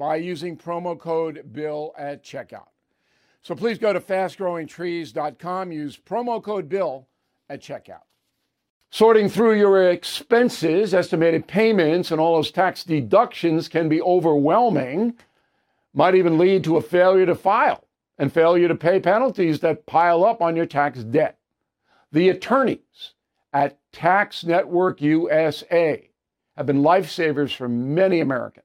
by using promo code BILL at checkout. So please go to fastgrowingtrees.com, use promo code BILL at checkout. Sorting through your expenses, estimated payments, and all those tax deductions can be overwhelming, might even lead to a failure to file and failure to pay penalties that pile up on your tax debt. The attorneys at Tax Network USA have been lifesavers for many Americans.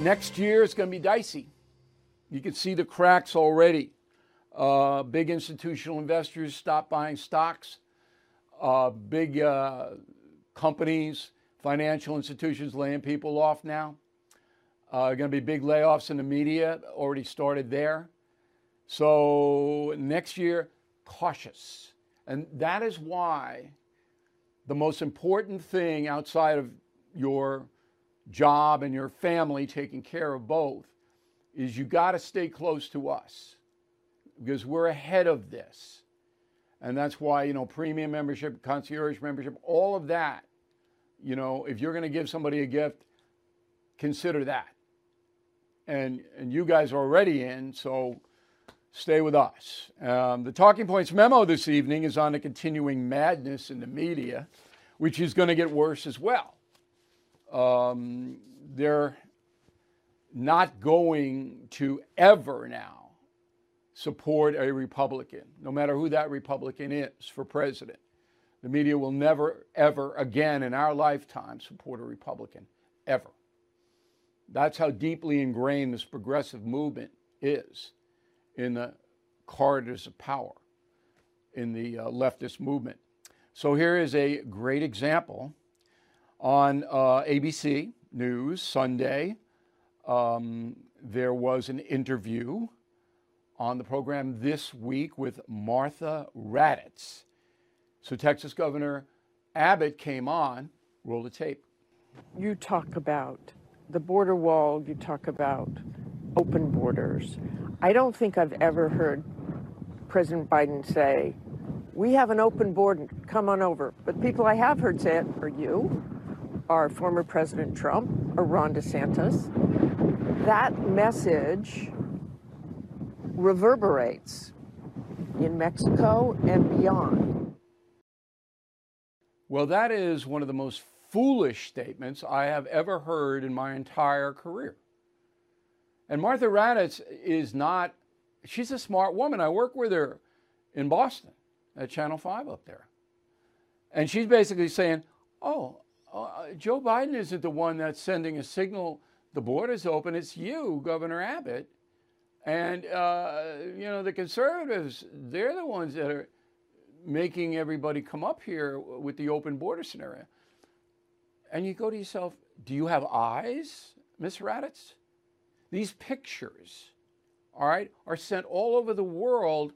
Next year is going to be dicey. You can see the cracks already. Uh, big institutional investors stop buying stocks. Uh, big uh, companies, financial institutions laying people off now. Uh, going to be big layoffs in the media, already started there. So next year, cautious. And that is why the most important thing outside of your job and your family, taking care of both, is you got to stay close to us because we're ahead of this. And that's why, you know, premium membership, concierge membership, all of that, you know, if you're going to give somebody a gift, consider that. And, and you guys are already in, so stay with us. Um, the Talking Points memo this evening is on the continuing madness in the media, which is going to get worse as well. Um, they're not going to ever now support a Republican, no matter who that Republican is for president. The media will never, ever again in our lifetime support a Republican, ever. That's how deeply ingrained this progressive movement is in the corridors of power in the uh, leftist movement. So here is a great example on uh, ABC News Sunday. Um, there was an interview on the program this week with Martha Raddatz. So Texas Governor Abbott came on, roll the tape. You talk about the border wall, you talk about open borders. I don't think I've ever heard President Biden say, we have an open border, come on over. But people I have heard say it are you, are former President Trump, or Ron DeSantis. That message reverberates in Mexico and beyond. Well, that is one of the most foolish statements I have ever heard in my entire career. And Martha Raddatz is not, she's a smart woman. I work with her in Boston at Channel 5 up there. And she's basically saying, oh, uh, Joe Biden isn't the one that's sending a signal the border's open. It's you, Governor Abbott. And, uh, you know, the conservatives, they're the ones that are making everybody come up here with the open border scenario. And you go to yourself, do you have eyes, Miss Raddatz? These pictures, all right, are sent all over the world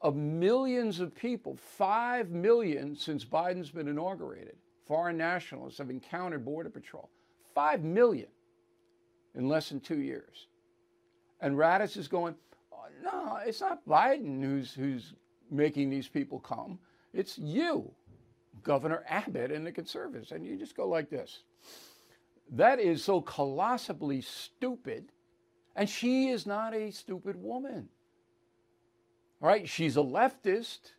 of millions of people, five million since Biden's been inaugurated. Foreign nationalists have encountered Border Patrol. Five million in less than two years. And Raddatz is going, oh, no, it's not Biden who's, who's making these people come. It's you, Governor Abbott, and the conservatives. And you just go like this. That is so colossally stupid. And she is not a stupid woman. All right, she's a leftist,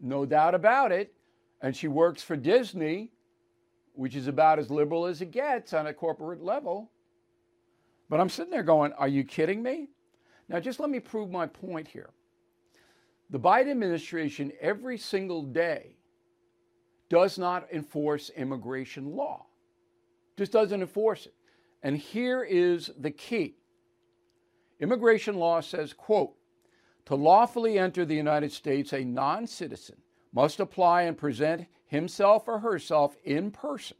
no doubt about it. And she works for Disney, which is about as liberal as it gets on a corporate level. But I'm sitting there going, Are you kidding me? Now, just let me prove my point here. The Biden administration, every single day, does not enforce immigration law, just doesn't enforce it. And here is the key immigration law says, quote, to lawfully enter the United States, a non citizen must apply and present himself or herself in person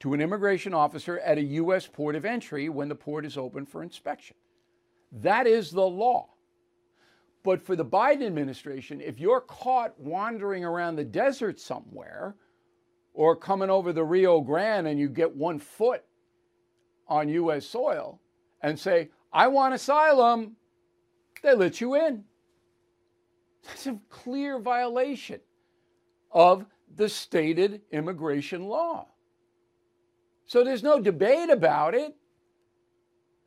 to an immigration officer at a U.S. port of entry when the port is open for inspection. That is the law. But for the Biden administration, if you're caught wandering around the desert somewhere or coming over the Rio Grande and you get one foot on U.S. soil and say, I want asylum, they let you in. That's a clear violation of the stated immigration law. So there's no debate about it.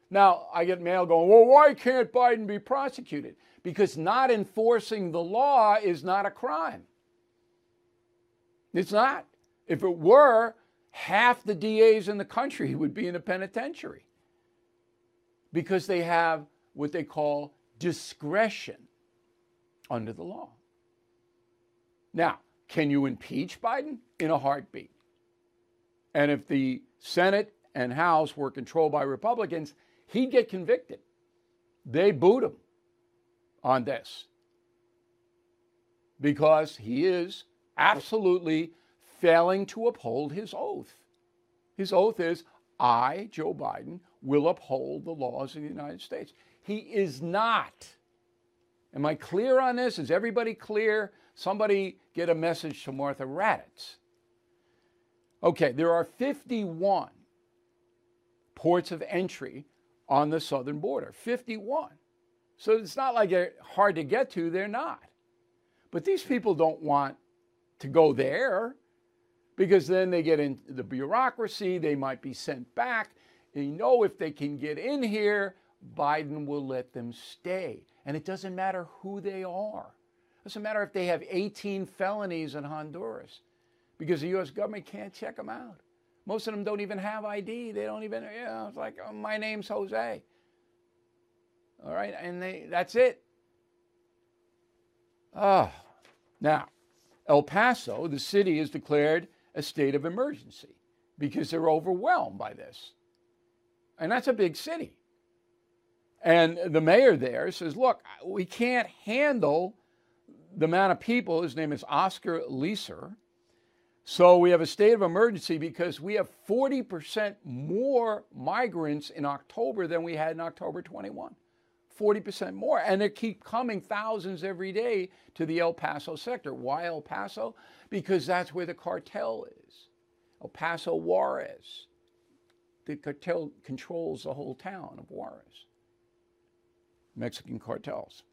Now, I get mail going, well, why can't Biden be prosecuted? Because not enforcing the law is not a crime. It's not. If it were, half the DAs in the country would be in a penitentiary because they have what they call discretion under the law. Now, can you impeach Biden? In a heartbeat. And if the Senate and House were controlled by Republicans, he'd get convicted. They boot him on this because he is absolutely failing to uphold his oath. His oath is, I, Joe Biden, will uphold the laws of the United States. He is not. Am I clear on this? Is everybody clear? Somebody get a message to Martha Raddatz. Okay, there are 51 ports of entry on the southern border. 51. So it's not like they're hard to get to, they're not. But these people don't want to go there because then they get into the bureaucracy, they might be sent back. They know if they can get in here, Biden will let them stay. And it doesn't matter who they are. Doesn't matter if they have 18 felonies in Honduras because the U.S. government can't check them out. Most of them don't even have ID. They don't even, you know, it's like, oh, my name's Jose. All right, and they, that's it. Oh. now, El Paso, the city, has declared a state of emergency because they're overwhelmed by this. And that's a big city. And the mayor there says, look, we can't handle the man of people. His name is Oscar Leeser. So we have a state of emergency because we have 40% more migrants in October than we had in October 21. 40% more. And they keep coming thousands every day to the El Paso sector. Why El Paso? Because that's where the cartel is. El Paso Juarez. The cartel controls the whole town of Juarez. Mexican cartels.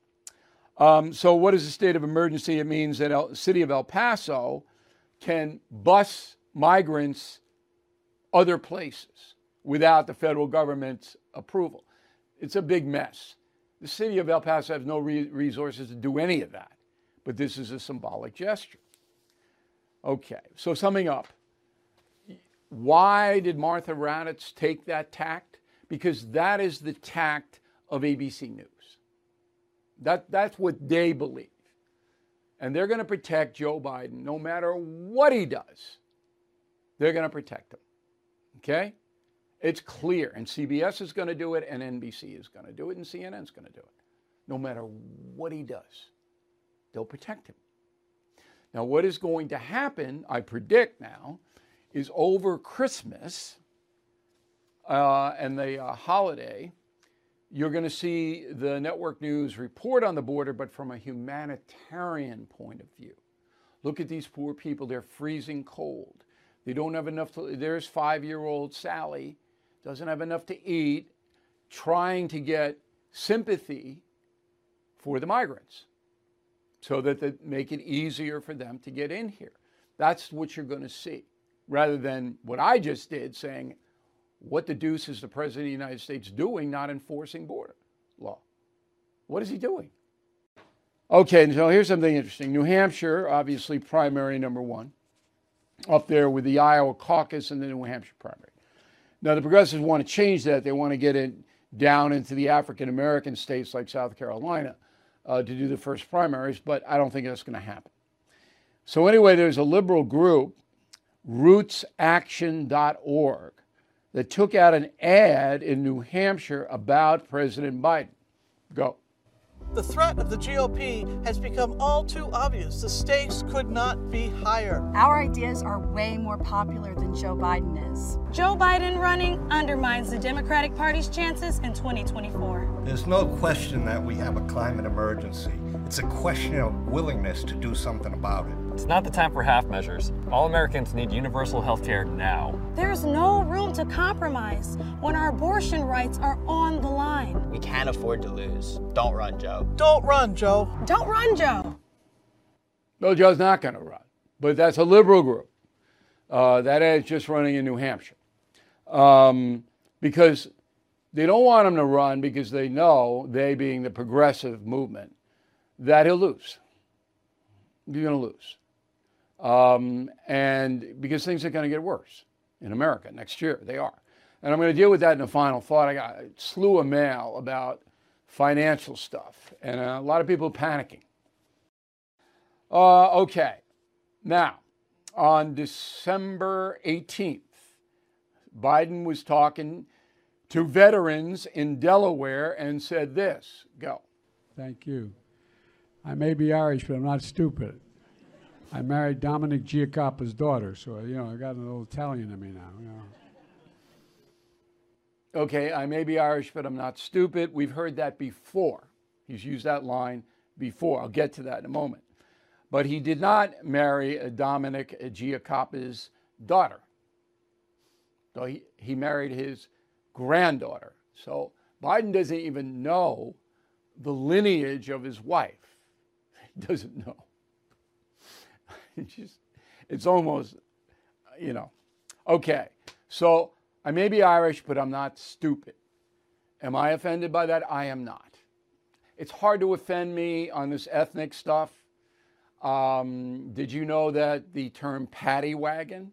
Um, so, what is a state of emergency? It means that the city of El Paso can bus migrants other places without the federal government's approval. It's a big mess. The city of El Paso has no re- resources to do any of that, but this is a symbolic gesture. Okay, so summing up, why did Martha Raddatz take that tact? Because that is the tact of ABC News. That, that's what they believe. And they're going to protect Joe Biden no matter what he does. They're going to protect him. Okay? It's clear. And CBS is going to do it, and NBC is going to do it, and CNN is going to do it. No matter what he does, they'll protect him. Now, what is going to happen, I predict now, is over Christmas uh, and the uh, holiday, you're going to see the network news report on the border, but from a humanitarian point of view. Look at these poor people. They're freezing cold. They don't have enough to, there's five year old Sally, doesn't have enough to eat, trying to get sympathy for the migrants so that they make it easier for them to get in here. That's what you're going to see, rather than what I just did saying, what the deuce is the President of the United States doing not enforcing border law? What is he doing? Okay, so here's something interesting. New Hampshire, obviously primary number one, up there with the Iowa caucus and the New Hampshire primary. Now, the progressives want to change that. They want to get it down into the African American states like South Carolina uh, to do the first primaries, but I don't think that's going to happen. So, anyway, there's a liberal group, rootsaction.org, that took out an ad in New Hampshire about President Biden. Go. The threat of the GOP has become all too obvious. The stakes could not be higher. Our ideas are way more popular than Joe Biden is. Joe Biden running undermines the Democratic Party's chances in 2024. There's no question that we have a climate emergency. It's a question of willingness to do something about it. It's not the time for half measures. All Americans need universal health care now. There's no room to compromise when our abortion rights are on the line. We can't afford to lose. Don't run, Joe. Don't run, Joe. Don't run, Joe. No, Joe's not going to run, but that's a liberal group. Uh, that is just running in New Hampshire. Um, because they don't want him to run because they know, they being the progressive movement, that he'll lose. You're going to lose. Um, and because things are going to get worse in America next year, they are. And I'm going to deal with that in a final thought. I got a slew of mail about financial stuff, and a lot of people panicking. Uh, okay, now on December 18th, Biden was talking to veterans in Delaware and said this. Go. Thank you. I may be Irish, but I'm not stupid. I married Dominic Giacoppa's daughter, so you know I got a little Italian in me now. You know. Okay, I may be Irish, but I'm not stupid. We've heard that before. He's used that line before. I'll get to that in a moment. But he did not marry uh, Dominic Giacoppa's daughter. So he, he married his granddaughter. So Biden doesn't even know the lineage of his wife. He doesn't know. It's just, it's almost, you know. Okay, so I may be Irish, but I'm not stupid. Am I offended by that? I am not. It's hard to offend me on this ethnic stuff. Um, did you know that the term paddy wagon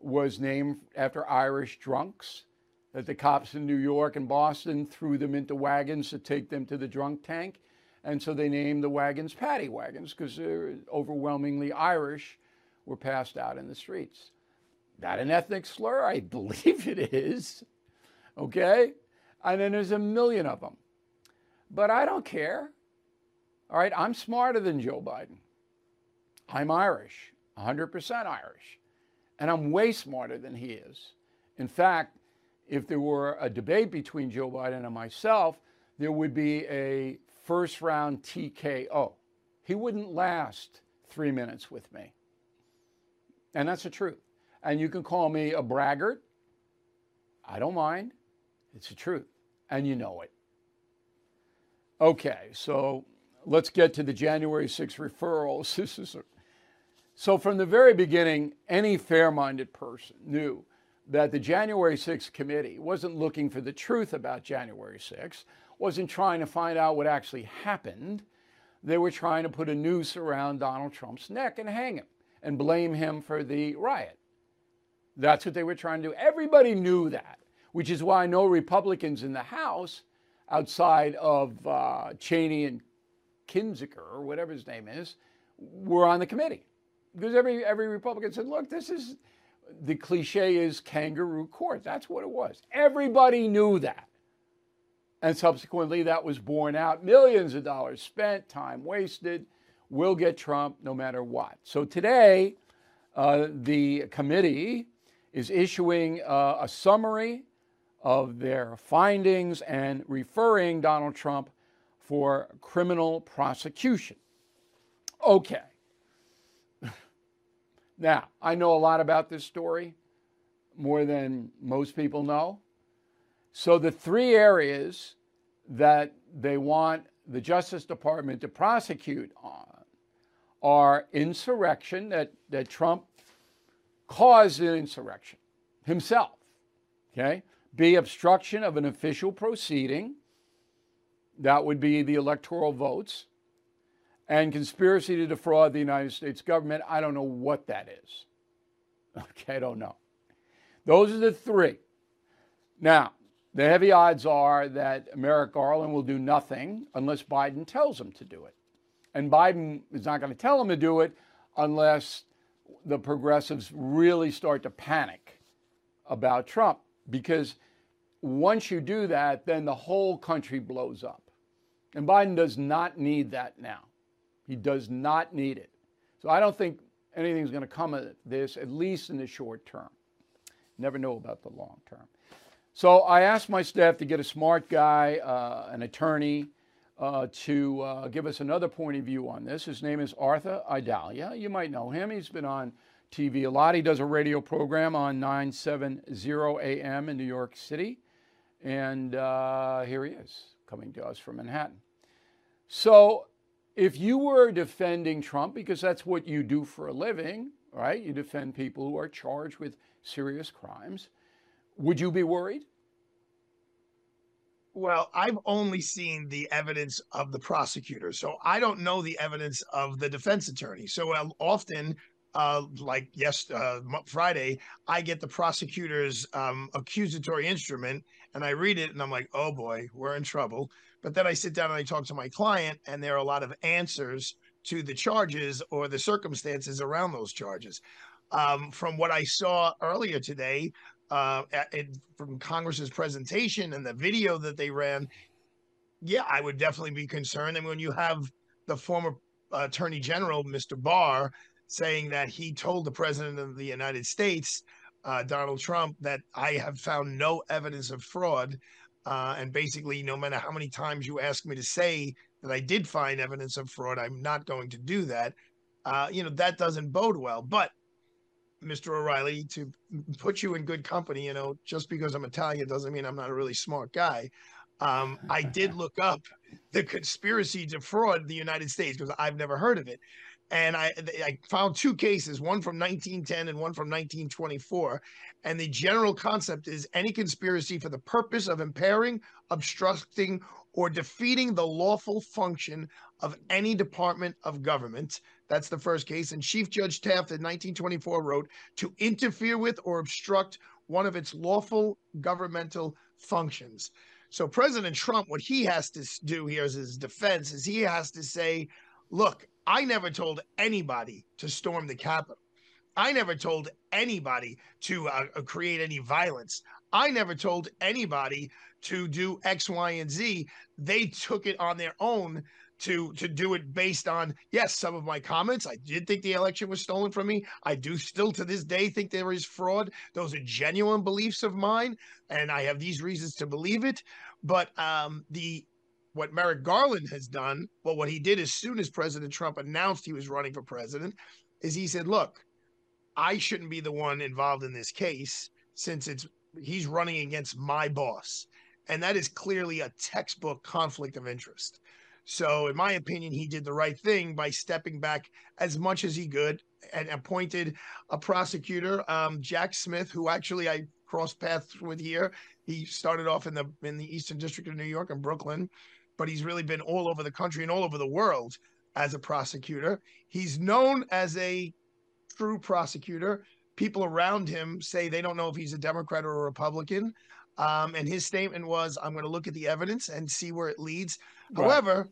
was named after Irish drunks? That the cops in New York and Boston threw them into wagons to take them to the drunk tank? And so they named the wagons paddy wagons because they're overwhelmingly Irish were passed out in the streets. That an ethnic slur? I believe it is. Okay? And then there's a million of them. But I don't care. All right, I'm smarter than Joe Biden. I'm Irish, 100% Irish. And I'm way smarter than he is. In fact, if there were a debate between Joe Biden and myself, there would be a first round TKO. He wouldn't last three minutes with me. And that's the truth. And you can call me a braggart. I don't mind. It's the truth. And you know it. Okay, so let's get to the January 6 referrals. This is a, so from the very beginning, any fair-minded person knew that the January 6 committee wasn't looking for the truth about January 6 wasn't trying to find out what actually happened. They were trying to put a noose around Donald Trump's neck and hang him and blame him for the riot. That's what they were trying to do. Everybody knew that, which is why no Republicans in the House, outside of uh, Cheney and Kinzinger or whatever his name is, were on the committee. Because every, every Republican said, look, this is, the cliche is kangaroo court. That's what it was. Everybody knew that. And subsequently, that was borne out. Millions of dollars spent, time wasted. We'll get Trump no matter what. So today, uh, the committee is issuing uh, a summary of their findings and referring Donald Trump for criminal prosecution. Okay. Now, I know a lot about this story, more than most people know. So, the three areas that they want the Justice Department to prosecute on are insurrection, that, that Trump caused an insurrection himself, okay? B, obstruction of an official proceeding, that would be the electoral votes, and conspiracy to defraud the United States government. I don't know what that is. Okay, I don't know. Those are the three. Now, the heavy odds are that Merrick Garland will do nothing unless Biden tells him to do it. And Biden is not going to tell him to do it unless the progressives really start to panic about Trump. Because once you do that, then the whole country blows up. And Biden does not need that now. He does not need it. So I don't think anything's going to come of this, at least in the short term. Never know about the long term. So I asked my staff to get a smart guy, uh, an attorney, uh, to uh, give us another point of view on this. His name is Arthur Aidala. You might know him. He's been on TV a lot. He does a radio program on 970 AM in New York City. And uh, here he is, coming to us from Manhattan. So if you were defending Trump, because that's what you do for a living, right? You defend people who are charged with serious crimes. Would you be worried? Well, I've only seen the evidence of the prosecutor, so I don't know the evidence of the defense attorney. So uh, often, uh, like yes, uh, Friday, I get the prosecutor's um, accusatory instrument, and I read it, and I'm like, oh boy, we're in trouble. But then I sit down and I talk to my client, and there are a lot of answers to the charges or the circumstances around those charges. Um, from what I saw earlier today, uh, from Congress's presentation and the video that they ran, yeah, I would definitely be concerned. And when you have the former Attorney General, Mr. Barr, saying that he told the President of the United States, uh, Donald Trump, that I have found no evidence of fraud, uh, and basically, no matter how many times you ask me to say that I did find evidence of fraud, I'm not going to do that. Uh, you know, that doesn't bode well. But, Mr. O'Reilly, to put you in good company, you know, just because I'm Italian doesn't mean I'm not a really smart guy. Um, I did look up the conspiracy to fraud the United States because I've never heard of it and I, I found two cases, one from 1910 and one from 1924. And the general concept is any conspiracy for the purpose of impairing, obstructing, or defeating the lawful function of any department of government. That's the first case. And Chief Judge Taft in 1924 wrote to interfere with or obstruct one of its lawful governmental functions. So President Trump, what he has to do here as his defense is he has to say, look, I never told anybody to storm the Capitol. I never told anybody to uh, uh, create any violence. I never told anybody to do X, Y, and Z. They took it on their own to to do it based on yes, some of my comments. I did think the election was stolen from me. I do still to this day think there is fraud. Those are genuine beliefs of mine, and I have these reasons to believe it. But um, the what Merrick Garland has done, well, what he did as soon as President Trump announced he was running for president, is he said, "Look, I shouldn't be the one involved in this case since it's he's running against my boss." And that is clearly a textbook conflict of interest. So, in my opinion, he did the right thing by stepping back as much as he could and appointed a prosecutor, um, Jack Smith, who actually I crossed paths with here. He started off in the in the Eastern District of New York and Brooklyn, but he's really been all over the country and all over the world as a prosecutor. He's known as a true prosecutor. People around him say they don't know if he's a Democrat or a Republican. Um, and his statement was, I'm going to look at the evidence and see where it leads. Right. However,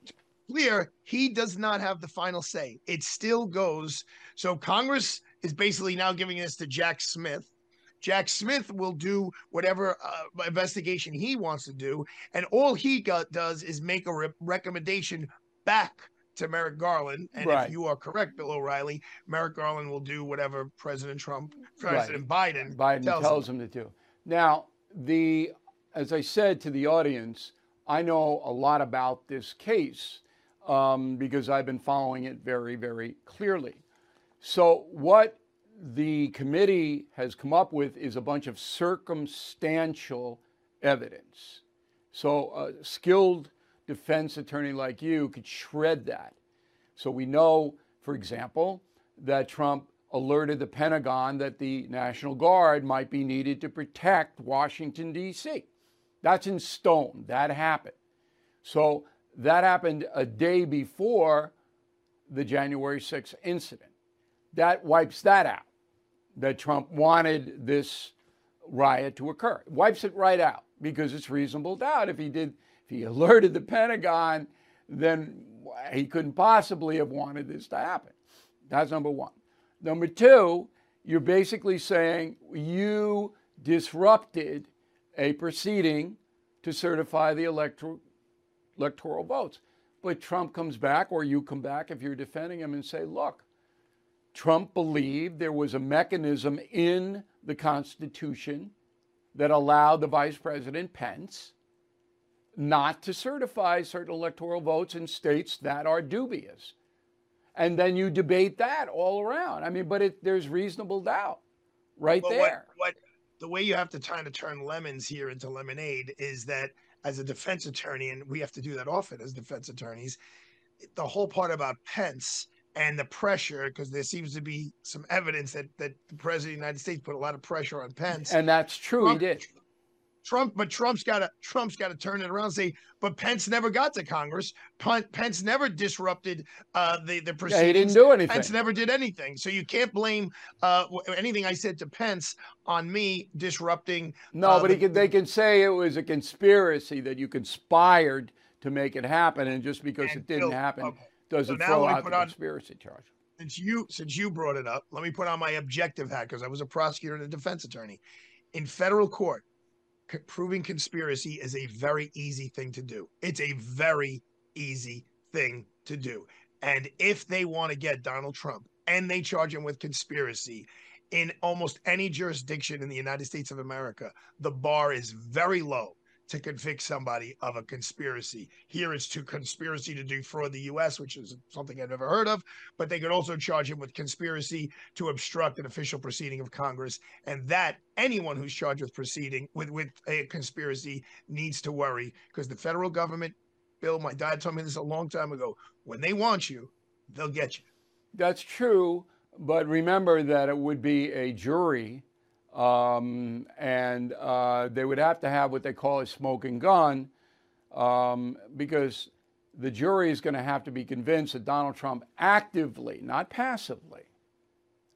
clear, he does not have the final say. It still goes. So Congress is basically now giving this to Jack Smith. Jack Smith will do whatever uh, investigation he wants to do, and all he got, does is make a re- recommendation back to Merrick Garland. And Right. if you are correct, Bill O'Reilly, Merrick Garland will do whatever President Trump, President Biden, Biden tells, tells, him. him to do. Now, the as I said to the audience, I know a lot about this case um, because I've been following it very, very clearly. So, what the committee has come up with is a bunch of circumstantial evidence. So, a skilled defense attorney like you could shred that. So, we know, for example, that Trump alerted the Pentagon that the National Guard might be needed to protect Washington, D.C. That's in stone. That happened. So that happened a day before the January 6th incident. That wipes that out, that Trump wanted this riot to occur. Wipes it right out because it's reasonable doubt. If he did, if he alerted the Pentagon, then he couldn't possibly have wanted this to happen. That's number one. Number two, you're basically saying you disrupted a proceeding to certify the electoral electoral votes. But Trump comes back, or you come back if you're defending him and say, look, Trump believed there was a mechanism in the Constitution that allowed the Vice President Pence not to certify certain electoral votes in states that are dubious. And then you debate that all around. I mean, but it, there's reasonable doubt right there. What, what the way you have to kind of turn lemons here into lemonade is that as a defense attorney, and we have to do that often as defense attorneys, the whole part about Pence and the pressure, because there seems to be some evidence that that the president of the United States put a lot of pressure on Pence. And that's true, Trump- he did. Trump, but Trump's got to Trump's got to turn it around and say, but Pence never got to Congress. Pence never disrupted uh, the the Yeah, proceedings. he didn't do anything. Pence never did anything. So you can't blame uh, anything I said to Pence on me disrupting. No, uh, but the- he could, they can say it was a conspiracy that you conspired to make it happen, and just because And it didn't happen okay. doesn't now throw out the on- conspiracy charge. since you since you brought it up, let me put on my objective hat because I was a prosecutor and a defense attorney. In federal court, proving conspiracy is a very easy thing to do. It's a very easy thing to do. And if they want to get Donald Trump and they charge him with conspiracy in almost any jurisdiction in the United States of America, the bar is very low to convict somebody of a conspiracy. Here it's to conspiracy to defraud the U.S., which is something I've never heard of, but they could also charge him with conspiracy to obstruct an official proceeding of Congress. And that anyone who's charged with proceeding with, with a conspiracy needs to worry because the federal government, Bill, my dad told me this a long time ago, when they want you, they'll get you. That's true, but remember that it would be a jury, um, and uh, they would have to have what they call a smoking gun, um, because the jury is going to have to be convinced that Donald Trump actively, not passively,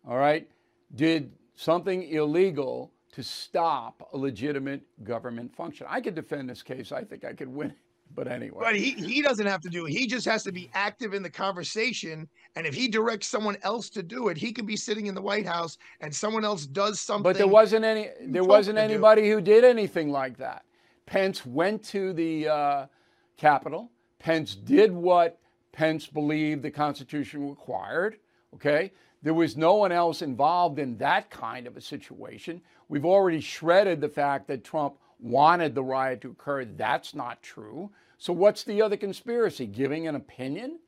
all right, did something illegal to stop a legitimate government function. I could defend this case. I think I could win. But anyway. But he, he doesn't have to do it. He just has to be active in the conversation. And if he directs someone else to do it, he could be sitting in the White House and someone else does something. But there wasn't any. There wasn't could do. anybody who did anything like that. Pence went to the uh, Capitol. Pence did what Pence believed the Constitution required. Okay, there was no one else involved in that kind of a situation. We've already shredded the fact that Trump wanted the riot to occur. That's not true. So what's the other conspiracy? Giving an opinion?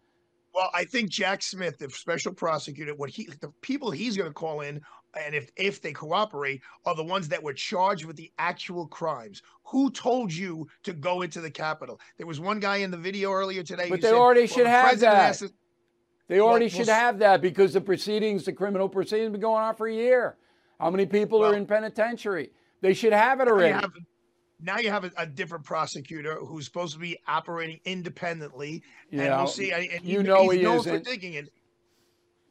Well, I think Jack Smith, the special prosecutor, what he the people he's going to call in, and if if they cooperate, are the ones that were charged with the actual crimes. Who told you to go into the Capitol? There was one guy in the video earlier today. But who they said, already "Well, should the have that." has to-" They already Well, should well, have that because the proceedings, the criminal proceedings, have been going on for a year. How many people are in penitentiary? They should have it already. Now you have a, a different prosecutor who's supposed to be operating independently, and Yeah, we'll see. And you he, know he's he known isn't. for thinking it.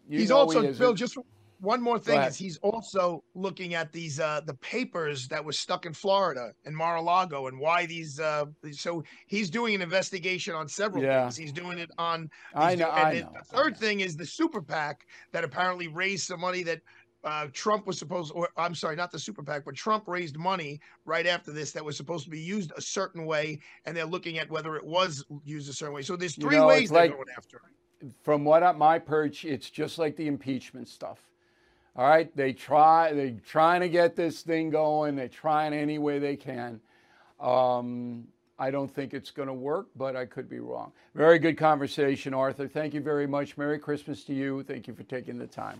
You he's also he. Bill. Just one more thing is he's also looking at these uh the papers that were stuck in Florida and Mar-a-Lago and why these uh so he's doing an investigation on several Yeah. things. He's doing it on I know- I and know, the third thing is the super PAC that apparently raised some money that uh, Trump was supposed, or I'm sorry, not the super PAC, but Trump raised money right after this that was supposed to be used a certain way, and they're looking at whether it was used a certain way. So there's three you know, ways they're like, going after. From what at my perch, it's just like the impeachment stuff. All right, they try, they're trying to get this thing going. They're trying any way they can. Um, I don't think it's going to work, but I could be wrong. Very good conversation, Arthur. Thank you very much. Merry Christmas to you. Thank you for taking the time.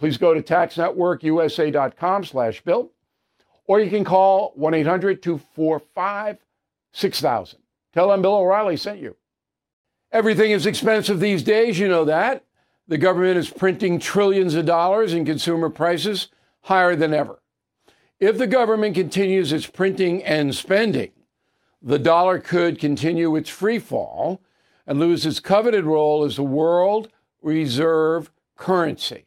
Please go to taxnetworkusa.com slash bill, or you can call 1-800-245-6000. Tell them Bill O'Reilly sent you. Everything is expensive these days, you know that. The government is printing trillions of dollars and consumer prices higher than ever. If the government continues its printing and spending, the dollar could continue its free fall and lose its coveted role as the world reserve currency.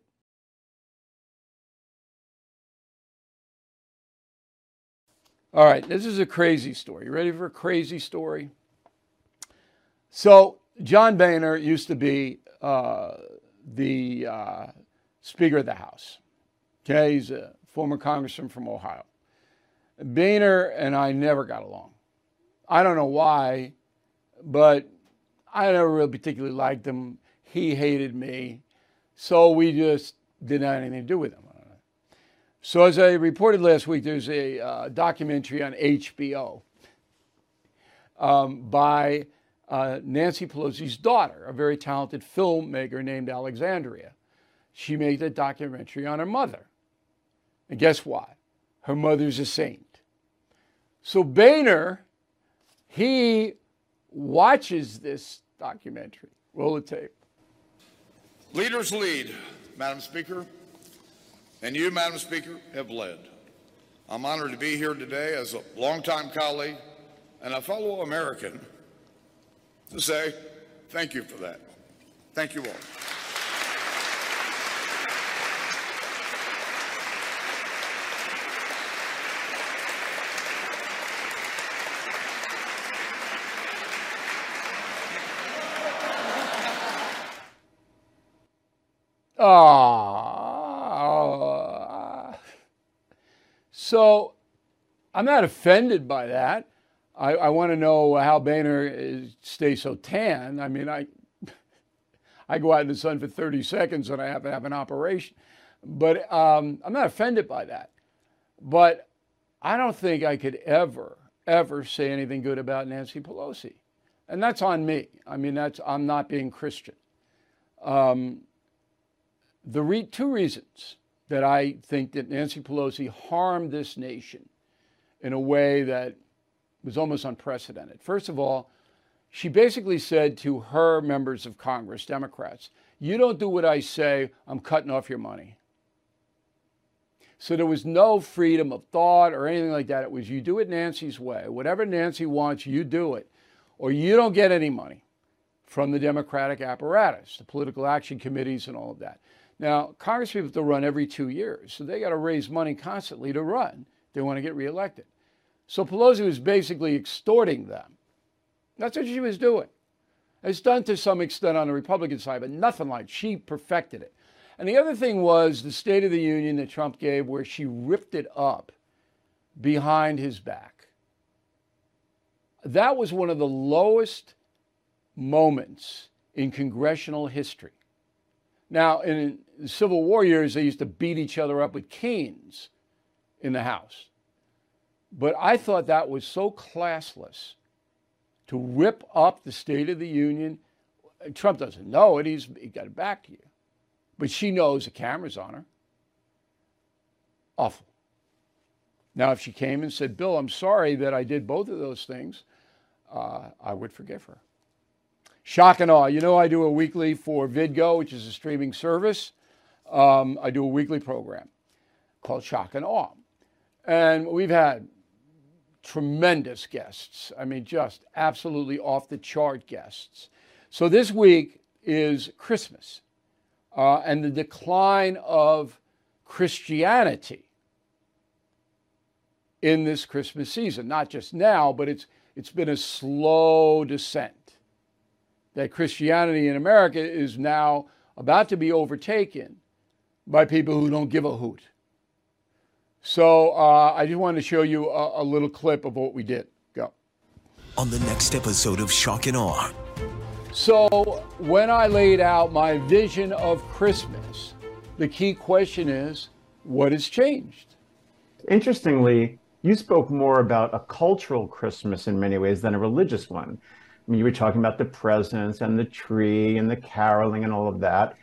All right, this is a crazy story. You ready for a crazy story? So, John Boehner used to be uh, the uh, Speaker of the House. Okay, he's a former congressman from Ohio. Boehner and I never got along. I don't know why, but I never really particularly liked him. He hated me. So we just didn't have anything to do with him. So, as I reported last week, there's a uh, documentary on HBO um, by uh, Nancy Pelosi's daughter, a very talented filmmaker named Alexandria. She made a documentary on her mother. And guess what? Her mother's a saint. So, Boehner, he watches this documentary. Roll the tape. Leaders lead, Madam Speaker. And you, Madam Speaker, have led. I'm honored to be here today as a longtime colleague and a fellow American to say thank you for that. Thank you all. Ah. So I'm not offended by that. I, I want to know how Boehner is, stays so tan. I mean, I I go out in the sun for 30 seconds and I have to have an operation. But um, I'm not offended by that. But I don't think I could ever, ever say anything good about Nancy Pelosi. And that's on me. I mean, that's I'm not being Christian. Um, the re- two reasons that I think that Nancy Pelosi harmed this nation in a way that was almost unprecedented. First of all, she basically said to her members of Congress, Democrats, you don't do what I say, I'm cutting off your money. So there was no freedom of thought or anything like that. It was you do it Nancy's way. Whatever Nancy wants, you do it, or you don't get any money from the Democratic apparatus, the political action committees, and all of that. Now, Congress people have to run every two years, so they got to raise money constantly to run. They want to get reelected. So Pelosi was basically extorting them. That's what she was doing. It's done to some extent on the Republican side, but nothing like she perfected it. And the other thing was the State of the Union that Trump gave, where she ripped it up behind his back. That was one of the lowest moments in congressional history. Now, in the Civil War years, they used to beat each other up with canes in the House. But I thought that was so classless to rip up the State of the Union. Trump doesn't know it, he's he got it back to you. But she knows the camera's on her. Awful. Now, if she came and said, Bill, I'm sorry that I did both of those things, uh, I would forgive her. Shock and awe. You know, I do a weekly for VidGo, which is a streaming service. Um, I do a weekly program called Shock and Awe. And we've had tremendous guests. I mean, just absolutely off the chart guests. So this week is Christmas uh, and the decline of Christianity in this Christmas season. Not just now, but it's, it's been a slow descent that Christianity in America is now about to be overtaken by people who don't give a hoot. So uh, I just wanted to show you a, a little clip of what we did. Go. On the next episode of Shock and Awe. So when I laid out my vision of Christmas, the key question is what has changed? Interestingly, you spoke more about a cultural Christmas in many ways than a religious one. I mean, you were talking about the presents and the tree and the caroling and all of that.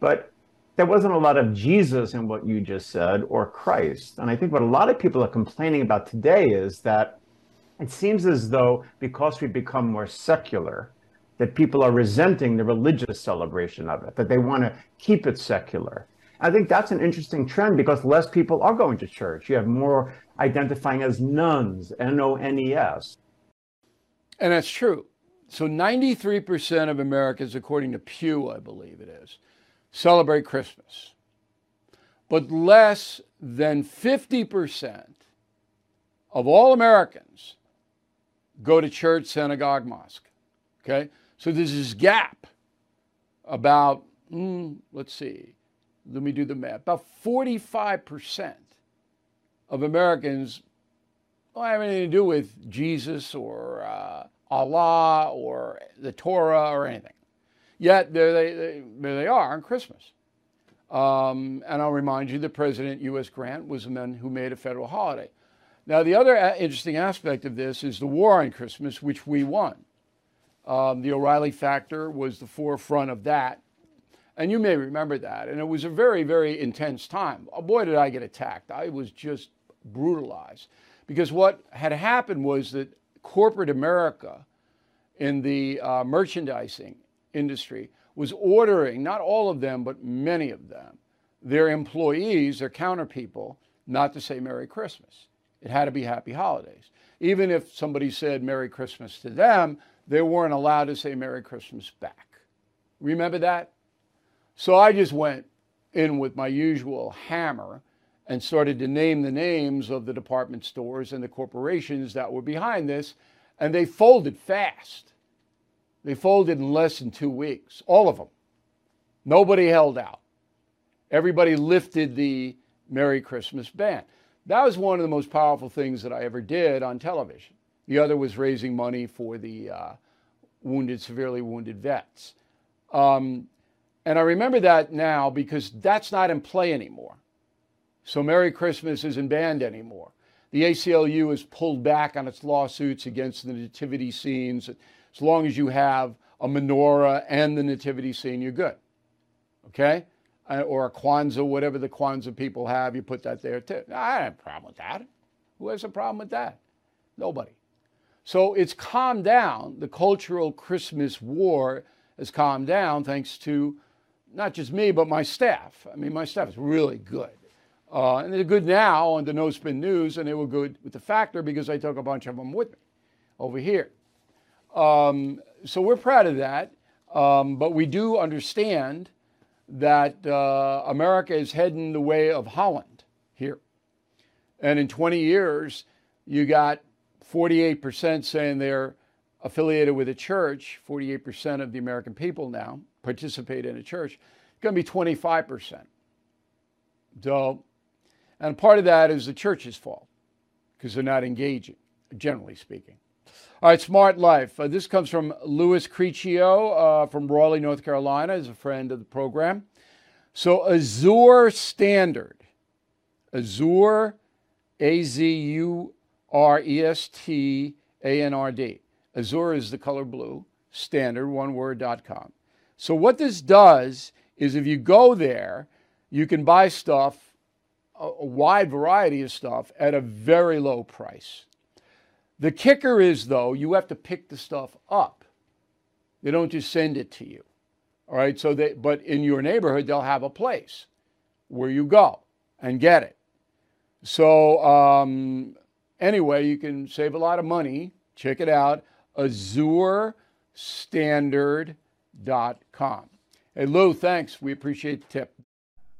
But there wasn't a lot of Jesus in what you just said or Christ. And I think what a lot of people are complaining about today is that it seems as though because we've become more secular, that people are resenting the religious celebration of it, that they want to keep it secular. I think that's an interesting trend because less people are going to church. You have more identifying as nones, N O N E S. And that's true. So 93% of Americans, according to Pew, I believe it is, celebrate Christmas. But less than 50% of all Americans go to church, synagogue, mosque. Okay? So there's this gap about, mm, let's see, let me do the math, about 45% of Americans don't have anything to do with Jesus or uh, Allah or the Torah or anything. Yet there they, they there they are on Christmas. Um, and I'll remind you, the President U.S. Grant was the man who made a federal holiday. Now, the other a- interesting aspect of this is the war on Christmas, which we won. Um, the O'Reilly factor was the forefront of that. And you may remember that. And it was a very, very intense time. Oh, boy, did I get attacked. I was just brutalized. Because what had happened was that corporate America in the uh, merchandising industry was ordering, not all of them, but many of them, their employees, their counter people, not to say Merry Christmas. It had to be Happy Holidays. Even if somebody said Merry Christmas to them, they weren't allowed to say Merry Christmas back. Remember that? So I just went in with my usual hammer and started to name the names of the department stores and the corporations that were behind this, and they folded fast. They folded in less than two weeks, all of them. Nobody held out. Everybody lifted the Merry Christmas ban. That was one of the most powerful things that I ever did on television. The other was raising money for the uh, wounded, severely wounded vets. Um, and I remember that now because that's not in play anymore. So Merry Christmas isn't banned anymore. The ACLU has pulled back on its lawsuits against the nativity scenes. As long as you have a menorah and the nativity scene, you're good. Okay? Uh, or a Kwanzaa, whatever the Kwanzaa people have, you put that there too. I don't have a problem with that. Who has a problem with that? Nobody. So it's calmed down. The cultural Christmas war has calmed down thanks to not just me, but my staff. I mean, my staff is really good. Uh, and they're good now on the No Spin News, and they were good with the Factor because I took a bunch of them with me over here. Um, so we're proud of that. Um, but we do understand that uh, America is heading the way of Holland here. And in 20 years, you got 48% saying they're affiliated with a church, 48% of the American people now participate in a church. It's going to be 25%. So, and part of that is the church's fault because they're not engaging, generally speaking. All right, Smart Life. Uh, this comes from Louis Crecio uh, from Raleigh, North Carolina, as a friend of the program. So, Azure Standard, Azure, A Z U R E S T A N R D. Azure is the color blue, standard, one word.com. So, what this does is if you go there, you can buy stuff, a, wide variety of stuff, at a very low price. The kicker is, though, you have to pick the stuff up. They don't just send it to you. All right. So they, but in your neighborhood, they'll have a place where you go and get it. So um, anyway, you can save a lot of money. Check it out. AzureStandard.com. Hey, Lou, thanks. We appreciate the tip.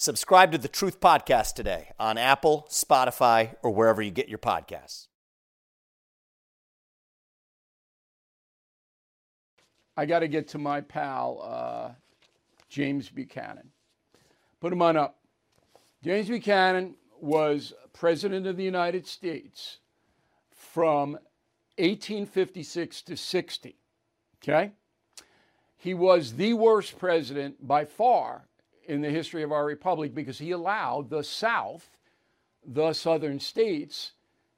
Subscribe to the Truth Podcast today on Apple, Spotify, or wherever you get your podcasts. I got to get to my pal, uh, James Buchanan. Put him on up. James Buchanan was President of the United States from 1856 to 60. Okay? He was the worst president by far in the history of our republic because he allowed the South, the southern states,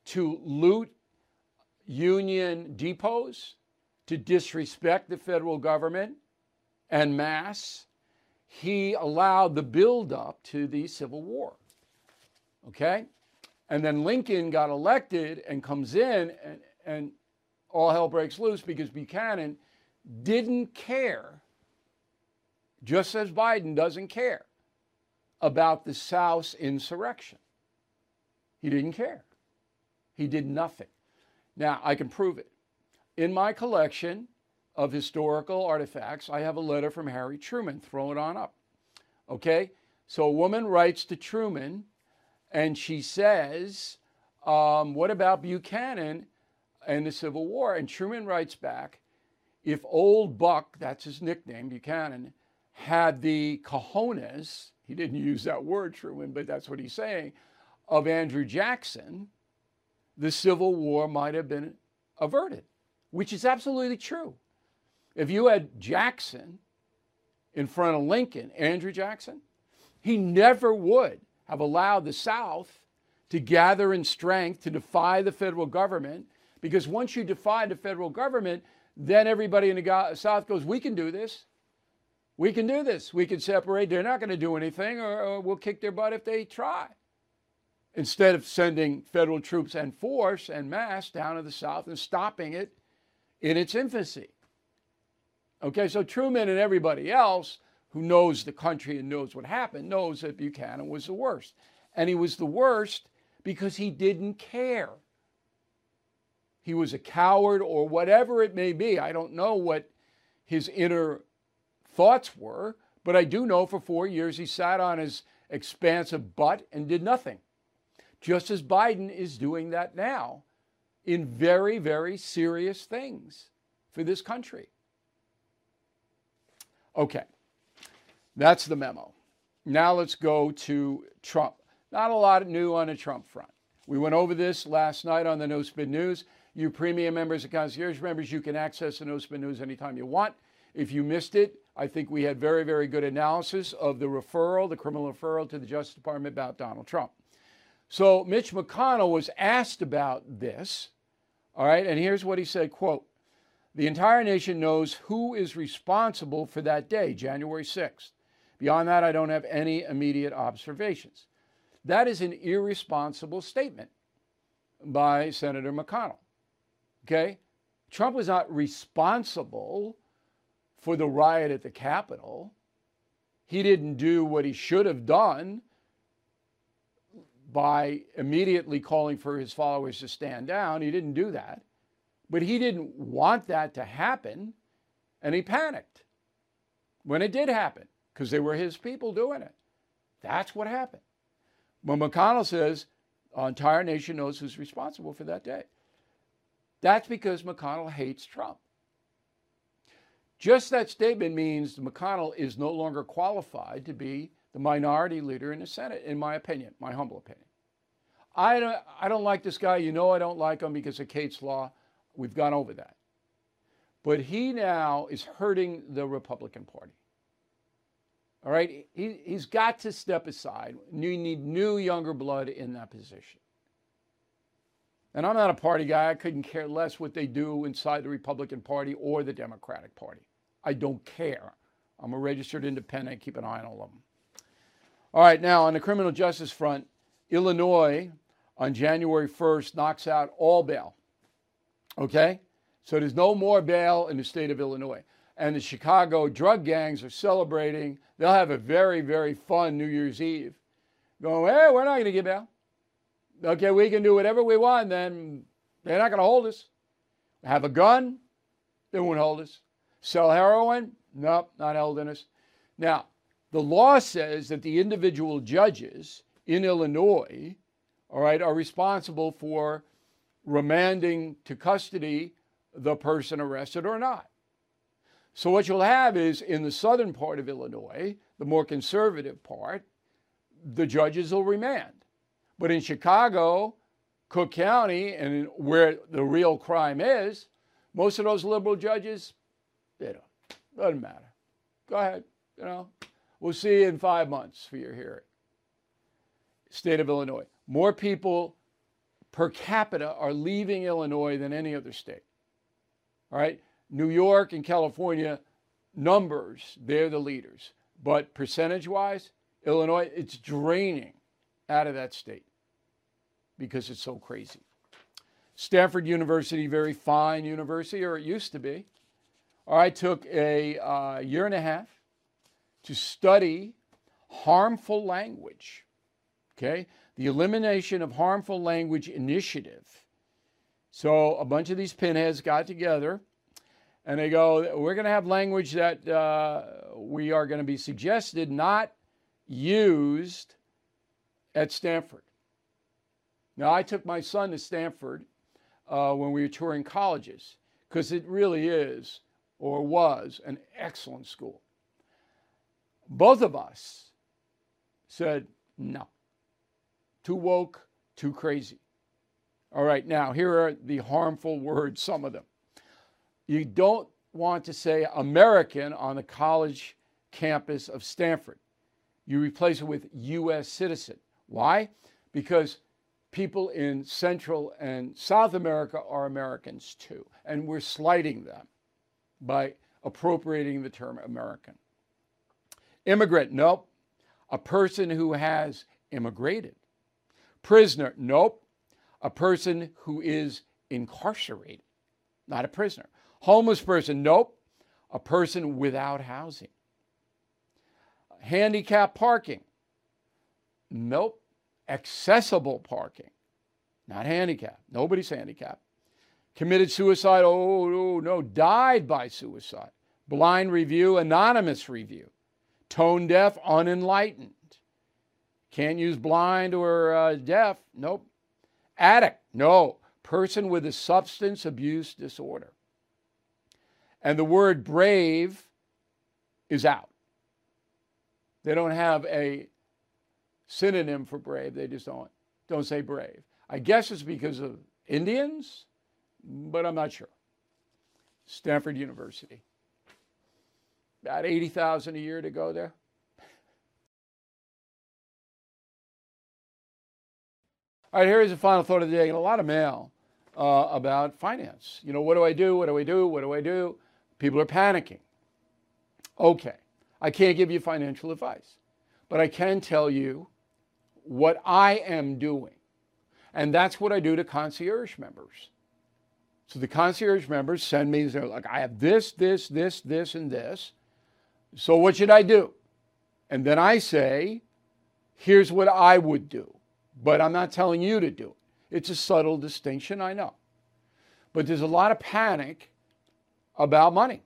to loot union depots, to disrespect the federal government en masse. He allowed the buildup to the Civil War. Okay? And then Lincoln got elected and comes in, and, and all hell breaks loose because Buchanan didn't care, just as Biden doesn't care, about the South's insurrection. He didn't care. He did nothing. Now, I can prove it. In my collection of historical artifacts, I have a letter from Harry Truman. Throw it on up. Okay? So a woman writes to Truman and she says, um, What about Buchanan and the Civil War? And Truman writes back, If old Buck, that's his nickname, Buchanan, had the cojones, he didn't use that word, Truman, but that's what he's saying, of Andrew Jackson, the Civil War might have been averted, which is absolutely true. If you had Jackson in front of Lincoln, Andrew Jackson, he never would have allowed the South to gather in strength to defy the federal government. Because once you defy the federal government, then everybody in the South goes, We can do this. We can do this. We can separate. They're not going to do anything, or, or we'll kick their butt if they try. Instead of sending federal troops and force and mass down to the South and stopping it in its infancy. Okay, so Truman and everybody else who knows the country and knows what happened knows that Buchanan was the worst. And he was the worst because he didn't care. he was a coward or whatever it may be. I don't know what his inner thoughts were, but I do know for four years he sat on his expansive butt and did nothing. Just as Biden is doing that now in very, very serious things for this country. Okay, that's the memo. Now let's go to Trump. Not a lot new on the Trump front. We went over this last night on the No Spin News. You premium members and concierge members, you can access the No Spin News anytime you want. If you missed it, I think we had very, very good analysis of the referral, the criminal referral to the Justice Department about Donald Trump. So Mitch McConnell was asked about this, all right, and here's what he said, quote, the entire nation knows who is responsible for that day, January 6th. Beyond that, I don't have any immediate observations. That is an irresponsible statement by Senator McConnell. Okay? Trump was not responsible for the riot at the Capitol. He didn't do what he should have done by immediately calling for his followers to stand down. He didn't do that. But he didn't want that to happen, and he panicked when it did happen because they were his people doing it. That's what happened. When McConnell says our entire nation knows who's responsible for that day, that's because McConnell hates Trump. Just that statement means McConnell is no longer qualified to be the minority leader in the Senate, in my opinion, my humble opinion. I don't, I don't like this guy. You know I don't like him because of Kate's Law. We've gone over that. But he now is hurting the Republican Party. All right? He, he's got to step aside. You need new, younger blood in that position. And I'm not a party guy. I couldn't care less what they do inside the Republican Party or the Democratic Party. I don't care. I'm a registered independent. Keep an eye on all of them. All right, now on the criminal justice front, Illinois on January 1st knocks out all bail. Okay? So there's no more bail in the state of Illinois. And the Chicago drug gangs are celebrating. They'll have a very, very fun New Year's Eve. Going, hey, we're not going to give bail. Okay, we can do whatever we want, then they're not going to hold us. Have a gun, they won't hold us. Sell heroin, nope, not holding us. Now, the law says that the individual judges in Illinois, all right, are responsible for remanding to custody the person arrested or not. So, what you'll have is in the southern part of Illinois, the more conservative part, the judges will remand. But in Chicago, Cook County, and where the real crime is, most of those liberal judges, they don't. Doesn't matter. Go ahead. You know, we'll see you in five months for your hearing. State of Illinois. More people per capita are leaving Illinois than any other state. All right. New York and California, numbers, they're the leaders. But percentage wise, Illinois, it's draining out of that state because it's so crazy. Stanford University, very fine university, or it used to be. I took a uh, year and a half to study harmful language. Okay, the Elimination of Harmful Language Initiative. So a bunch of these pinheads got together and they go, We're going to have language that uh, we are going to be suggested, not used at Stanford. Now, I took my son to Stanford uh, when we were touring colleges because it really is or was an excellent school. Both of us said, no, too woke, too crazy. All right, now here are the harmful words, some of them. You don't want to say American on the college campus of Stanford. You replace it with U.S. citizen. Why? Because people in Central and South America are Americans too, and we're slighting them by appropriating the term American. Immigrant, nope. A person who has immigrated. Prisoner, nope. A person who is incarcerated, not a prisoner. Homeless person, nope. A person without housing. Handicap parking, nope accessible parking, not handicap. Nobody's handicapped. Committed suicide, oh, no, no, died by suicide. Blind review, anonymous review. Tone deaf, unenlightened. Can't use blind or uh, deaf, nope. Addict, no. Person with a substance abuse disorder. And the word brave is out. They don't have a synonym for brave. They just don't don't say brave. I guess it's because of Indians, but I'm not sure. Stanford University. About 80,000 a year to go there. All right, here's the final thought of the day. a lot of mail uh, about finance. You know, what do I do? What do I do? What do I do? People are panicking. Okay, I can't give you financial advice, but I can tell you what I am doing. And that's what I do to concierge members. So the concierge members send me, they're like, I have this, this, this, this, and this. So what should I do? And then I say, here's what I would do. But I'm not telling you to do it. It's a subtle distinction, I know. But there's a lot of panic about money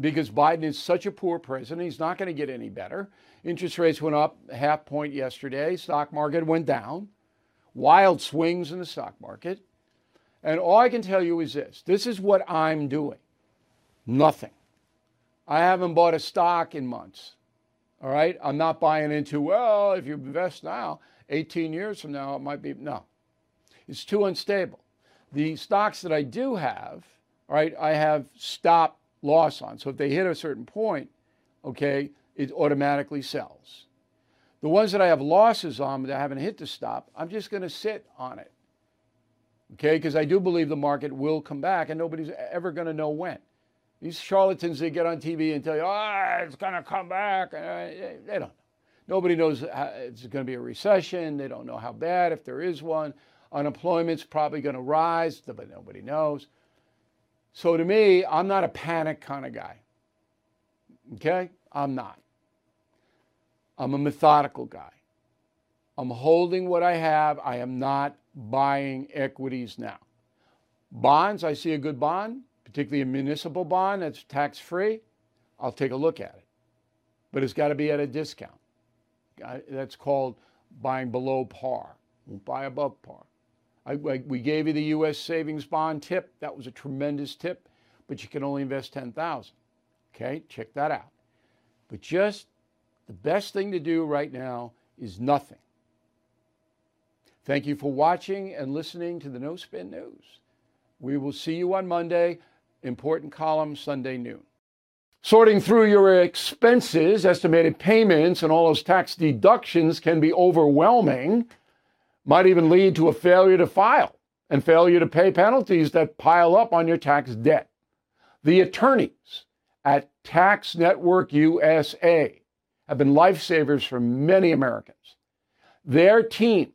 because Biden is such a poor president. He's not going to get any better. Interest rates went up half point yesterday. Stock market went down. Wild swings in the stock market. And all I can tell you is this this is what I'm doing nothing. I haven't bought a stock in months. All right? I'm not buying into, well, if you invest now, 18 years from now, it might be. No. It's too unstable. The stocks that I do have, all right, I have stop loss on. So if they hit a certain point, okay, it automatically sells. The ones that I have losses on that I haven't hit the stop, I'm just going to sit on it. Okay, because I do believe the market will come back and nobody's ever going to know when. These charlatans that get on TV and tell you, oh, it's going to come back, uh, they don't know. Nobody knows it's going to be a recession. They don't know how bad, if there is one. Unemployment's probably going to rise, but nobody knows. So to me, I'm not a panic kind of guy. Okay? I'm not. I'm a methodical guy. I'm holding what I have. I am not buying equities now. Bonds, I see a good bond, particularly a municipal bond that's tax free. I'll take a look at it. But it's got to be at a discount. That's called buying below par. Won't buy above par. I, I, we gave you the U.S. savings bond tip. That was a tremendous tip, but you can only invest 10,000. Okay, check that out. But just the best thing to do right now is nothing. Thank you for watching and listening to the No Spin News. We will see you on Monday. Important column Sunday noon. Sorting through your expenses, estimated payments, and all those tax deductions can be overwhelming, might even lead to a failure to file and failure to pay penalties that pile up on your tax debt. The attorneys at Tax Network USA have been lifesavers for many Americans. Their team